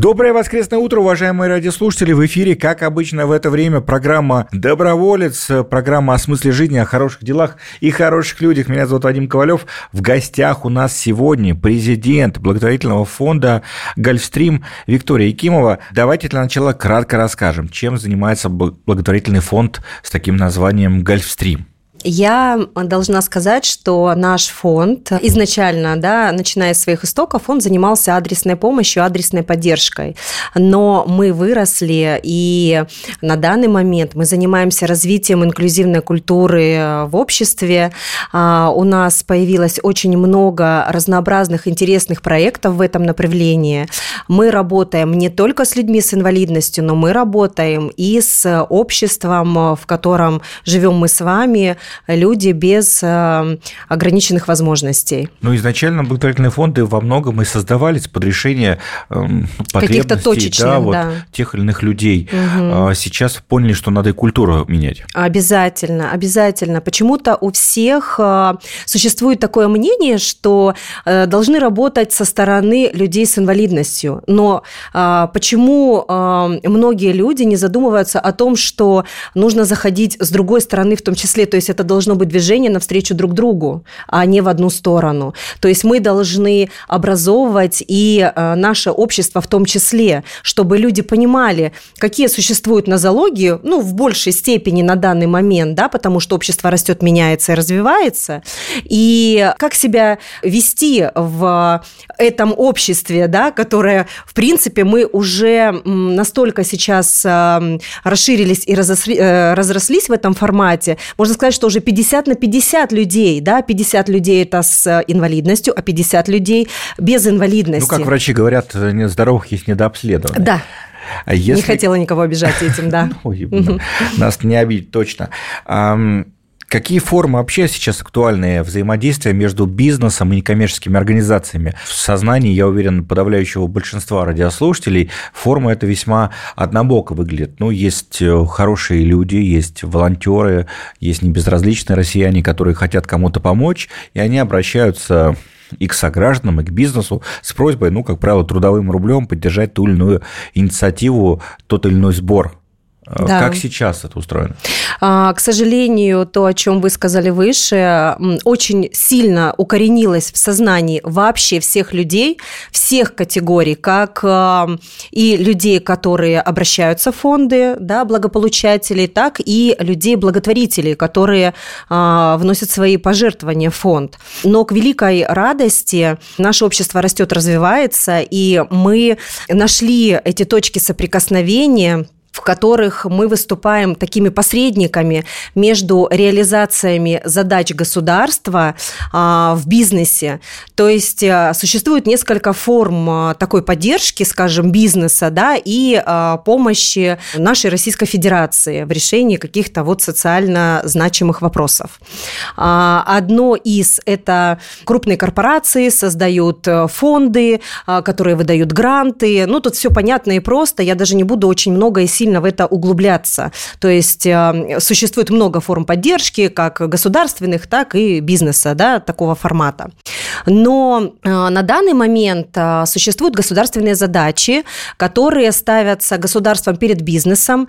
Доброе воскресное утро, уважаемые радиослушатели. В эфире, как обычно в это время, программа «Доброволец», программа о смысле жизни, о хороших делах и хороших людях. Меня зовут Вадим Ковалев. В гостях у нас сегодня президент благотворительного фонда «Гольфстрим» Виктория Якимова. Давайте для начала кратко расскажем, чем занимается благотворительный фонд с таким названием «Гольфстрим». Я должна сказать, что наш фонд изначально, да, начиная с своих истоков, он занимался адресной помощью, адресной поддержкой. Но мы выросли, и на данный момент мы занимаемся развитием инклюзивной культуры в обществе. А, у нас появилось очень много разнообразных интересных проектов в этом направлении. Мы работаем не только с людьми с инвалидностью, но мы работаем и с обществом, в котором живем мы с вами, люди без э, ограниченных возможностей. Ну, изначально благотворительные фонды во многом и создавались под решение эм, каких-то точечных, да, вот, да. тех или иных людей. Угу. Сейчас поняли, что надо и культуру менять. Обязательно, обязательно. Почему-то у всех э, существует такое мнение, что э, должны работать со стороны людей с инвалидностью. Но почему многие люди не задумываются о том, что нужно заходить с другой стороны в том числе, то есть это должно быть движение навстречу друг другу, а не в одну сторону. То есть мы должны образовывать и э, наше общество в том числе, чтобы люди понимали, какие существуют нозологии, ну, в большей степени на данный момент, да, потому что общество растет, меняется и развивается, и как себя вести в этом обществе, да, которое, в принципе, мы уже настолько сейчас э, расширились и э, разрослись в этом формате, можно сказать, что уже 50 на 50 людей, да, 50 людей это с инвалидностью, а 50 людей без инвалидности. Ну, как врачи говорят, нет здоровых есть недообследованных. Да. А если... Не хотела никого обижать этим, да. Ой, нас не обидеть точно. Какие формы вообще сейчас актуальны взаимодействия между бизнесом и некоммерческими организациями? В сознании, я уверен, подавляющего большинства радиослушателей форма это весьма однобоко выглядит. Ну, есть э, хорошие люди, есть волонтеры, есть небезразличные россияне, которые хотят кому-то помочь, и они обращаются и к согражданам, и к бизнесу с просьбой, ну, как правило, трудовым рублем поддержать ту или иную инициативу, тот или иной сбор да. Как сейчас это устроено? А, к сожалению, то, о чем вы сказали выше, очень сильно укоренилось в сознании вообще всех людей, всех категорий, как и людей, которые обращаются в фонды, да, благополучателей, так и людей благотворителей, которые а, вносят свои пожертвования в фонд. Но к великой радости наше общество растет, развивается, и мы нашли эти точки соприкосновения в которых мы выступаем такими посредниками между реализациями задач государства а, в бизнесе. То есть а, существует несколько форм а, такой поддержки, скажем, бизнеса да, и помощи нашей Российской Федерации в решении каких-то вот социально значимых вопросов. Одно из – это крупные корпорации создают э, фонды, которые выдают гранты. Ну, тут все понятно и просто. Я даже не буду очень много и сильно сильно в это углубляться. То есть э, существует много форм поддержки, как государственных, так и бизнеса, да, такого формата. Но э, на данный момент э, существуют государственные задачи, которые ставятся государством перед бизнесом.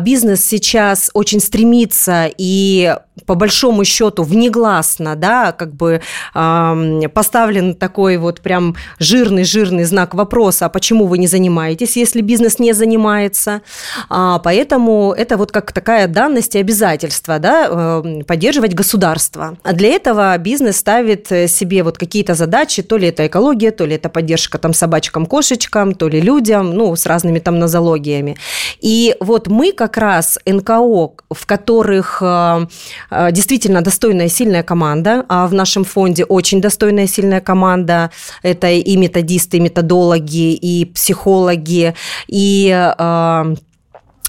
Бизнес сейчас очень стремится и по большому счету внегласно, да, как бы поставлен такой вот прям жирный-жирный знак вопроса, а почему вы не занимаетесь, если бизнес не занимается. А, поэтому это вот как такая данность и обязательство, да, э, поддерживать государство. А для этого бизнес ставит себе вот какие-то задачи, то ли это экология, то ли это поддержка там собачкам, кошечкам, то ли людям, ну, с разными там нозологиями. И вот мы как раз НКО, в которых э, э, действительно достойная сильная команда, а в нашем фонде очень достойная сильная команда, это и методисты, и методологи, и психологи, и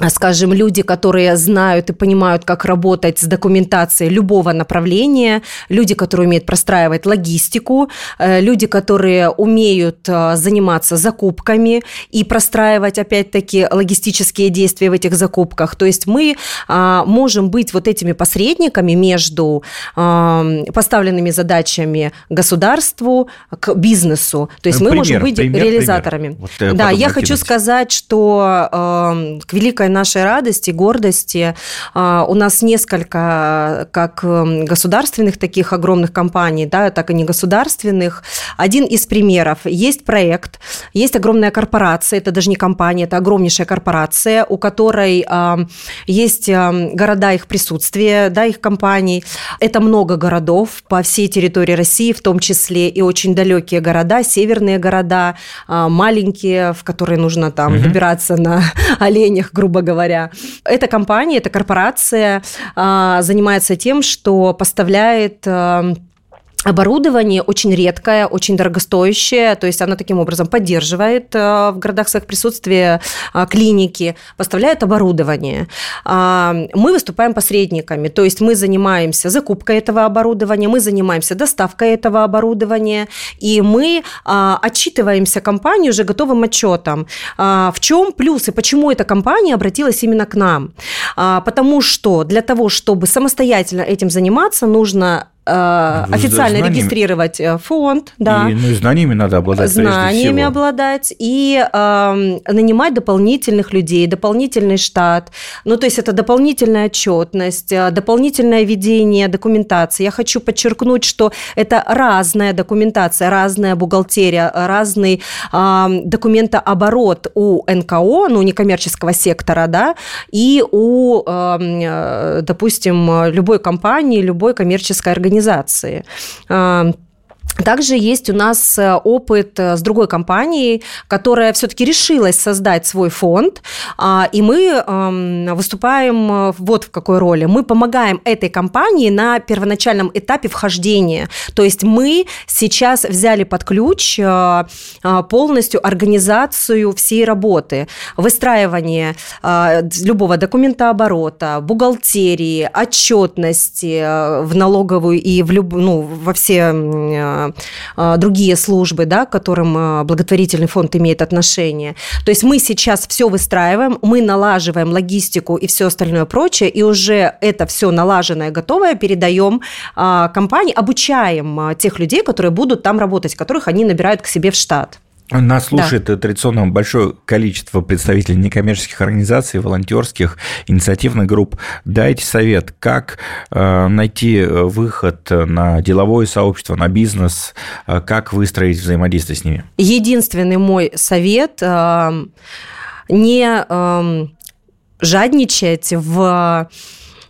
скажем, люди, которые знают и понимают, как работать с документацией любого направления, люди, которые умеют простраивать логистику, э, люди, которые умеют э, заниматься закупками и простраивать, опять-таки, логистические действия в этих закупках. То есть мы а, можем быть вот этими посредниками между поставленными задачами государству к бизнесу. То есть ну, мы пример, можем быть пример, реализаторами. Пример. Вот, э, да, я хочу сказать, что к великой великой нашей радости, гордости. А, у нас несколько как эм, государственных таких огромных компаний, да, так и не государственных. Один из примеров. Есть проект, есть огромная корпорация, это даже не компания, это огромнейшая корпорация, у которой есть города их присутствия, да, их компаний. Это много городов по всей территории России, в том числе и очень далекие города, северные города, а, маленькие, в которые нужно там угу. добираться на оленях, грубо грубо говоря. Эта компания, эта корпорация а, занимается тем, что поставляет а, оборудование очень редкое, очень дорогостоящее, то есть оно таким образом поддерживает э, в городах своих присутствие э, клиники, поставляет оборудование. А, мы выступаем посредниками, то есть мы занимаемся закупкой этого оборудования, мы занимаемся доставкой этого оборудования, и мы а, отчитываемся компании уже готовым отчетом. А, в чем плюс и почему эта компания обратилась именно к нам? Потому что для того, чтобы самостоятельно этим заниматься, нужно Э, ну, официально знаниями. регистрировать э, фонд, да. И, ну и знаниями надо обладать. Знаниями обладать и э, нанимать дополнительных людей, дополнительный штат. Ну, то есть это дополнительная отчетность, э, дополнительное ведение документации. Я хочу подчеркнуть, что это разная документация, разная бухгалтерия, разный э, документооборот у НКО, ну, некоммерческого сектора, да, и у, эм, э, допустим, любой компании, любой коммерческой организации организации. Также есть у нас э, опыт э, с другой компанией, которая все-таки решилась создать свой фонд, а, и мы выступаем э, вот в какой роли. Мы помогаем этой компании на первоначальном этапе вхождения. То есть мы сейчас взяли под ключ полностью организацию всей работы, выстраивание любого документа оборота, бухгалтерии, отчетности в налоговую и в люб... ну, во все другие службы, да, к которым а, благотворительный фонд имеет отношение. То есть мы сейчас все выстраиваем, мы налаживаем логистику и все остальное прочее, и уже это все налаженное, готовое передаем а, компании, обучаем тех людей, которые будут там работать, которых они набирают к себе в штат. Нас слушает да. традиционно большое количество представителей некоммерческих организаций, волонтерских, инициативных групп. Дайте совет, как э, найти выход на деловое сообщество, на бизнес, э, как выстроить взаимодействие с ними? Единственный мой совет э, не жадничать в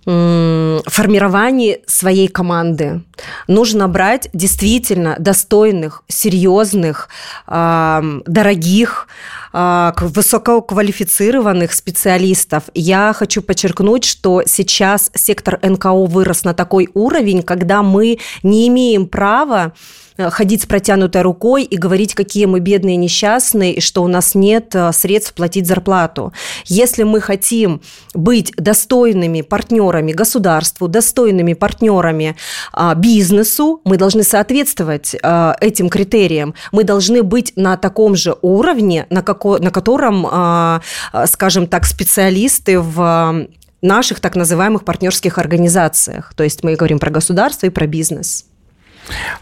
формировании своей команды. Нужно брать действительно достойных, серьезных, дорогих, а, высококвалифицированных специалистов. Я хочу подчеркнуть, что сейчас сектор НКО вырос на такой уровень, когда мы не имеем права Э, ходить с протянутой рукой и говорить, какие мы бедные, несчастные, и что у нас нет э, средств платить зарплату. Если мы хотим быть достойными партнерами государству, достойными партнерами а, бизнесу, мы должны соответствовать а, этим критериям. Мы должны быть на таком же уровне, на, како, на котором, а, скажем так, специалисты в наших так называемых партнерских организациях. То есть мы говорим про государство и про бизнес.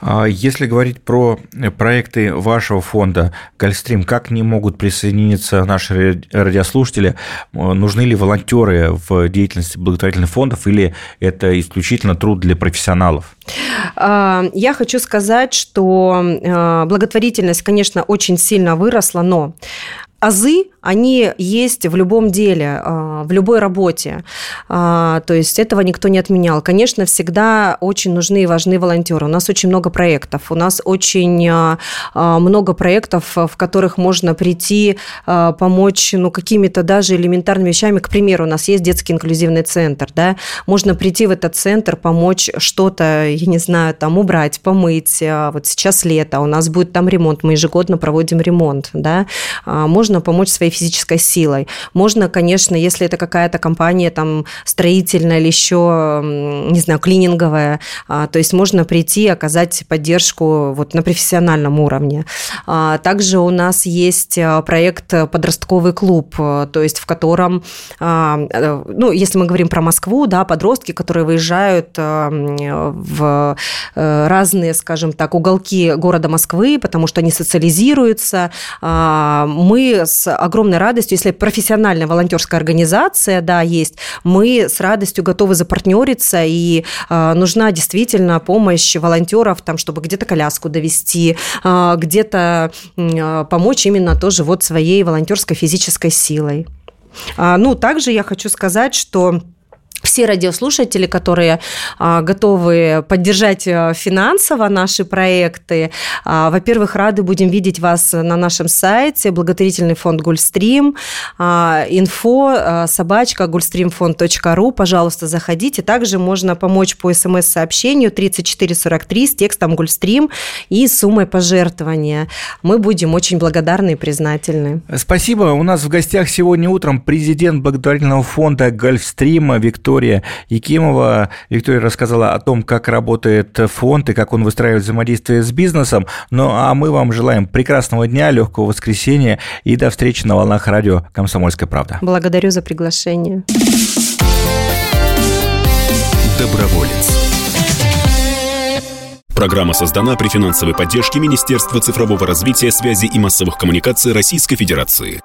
А если говорить про проекты вашего фонда Гольфстрим, как не могут присоединиться наши радиослушатели? Нужны ли волонтеры в деятельности благотворительных фондов или это исключительно труд для профессионалов? А, я хочу сказать, что а, благотворительность, конечно, очень сильно выросла, но азы, они есть в любом деле, а, в любой работе. А, то есть этого никто не отменял. Конечно, всегда очень нужны и важны волонтеры. У нас очень много проектов. У нас очень а, много проектов, в которых можно прийти, помочь ну, какими-то даже элементарными вещами. К примеру, у нас есть детский инклюзивный центр. Да? Можно прийти в этот центр, помочь что-то, я не знаю, там убрать, помыть. Вот сейчас лето, у нас будет там ремонт. Мы ежегодно проводим ремонт. Да? Можно помочь своей физической силой. Можно, конечно, если это какая-то компания там строительная или еще, не знаю, клининговая, а, то есть можно прийти и оказать поддержку вот на профессиональном уровне. А, также у нас есть а, проект «Подростковый клуб», то есть в котором, ну, если мы говорим про Москву, да, подростки, которые выезжают в э, разные, скажем так, уголки города Москвы, потому что они социализируются. Мы с огромной радостью, если профессиональная волонтерская организация, да, есть, мы с радостью готовы запартнериться, и нужна действительно помощь волонтеров, там, чтобы где-то коляску довести, где-то помочь именно тоже вот своей волонтерской физической силой. Ну, также я хочу сказать, что все радиослушатели, которые а, готовы поддержать а, финансово наши проекты, а, во-первых, рады будем видеть вас на нашем сайте благотворительный фонд Гульстрим, инфо собачка гульстримфонд.ру, пожалуйста, заходите. Также можно помочь по смс-сообщению 3443 с текстом Гульстрим и суммой пожертвования. Мы будем очень благодарны и признательны. Спасибо. У нас в гостях сегодня утром президент благотворительного фонда Гольфстрима Виктория Виктория Якимова. Виктория рассказала о том, как работает фонд и как он выстраивает взаимодействие с бизнесом. Ну а мы вам желаем прекрасного дня, легкого воскресенья и до встречи на волнах радио «Комсомольская правда». Благодарю за приглашение. Доброволец. Программа создана при финансовой поддержке Министерства цифрового развития, связи и массовых коммуникаций Российской Федерации.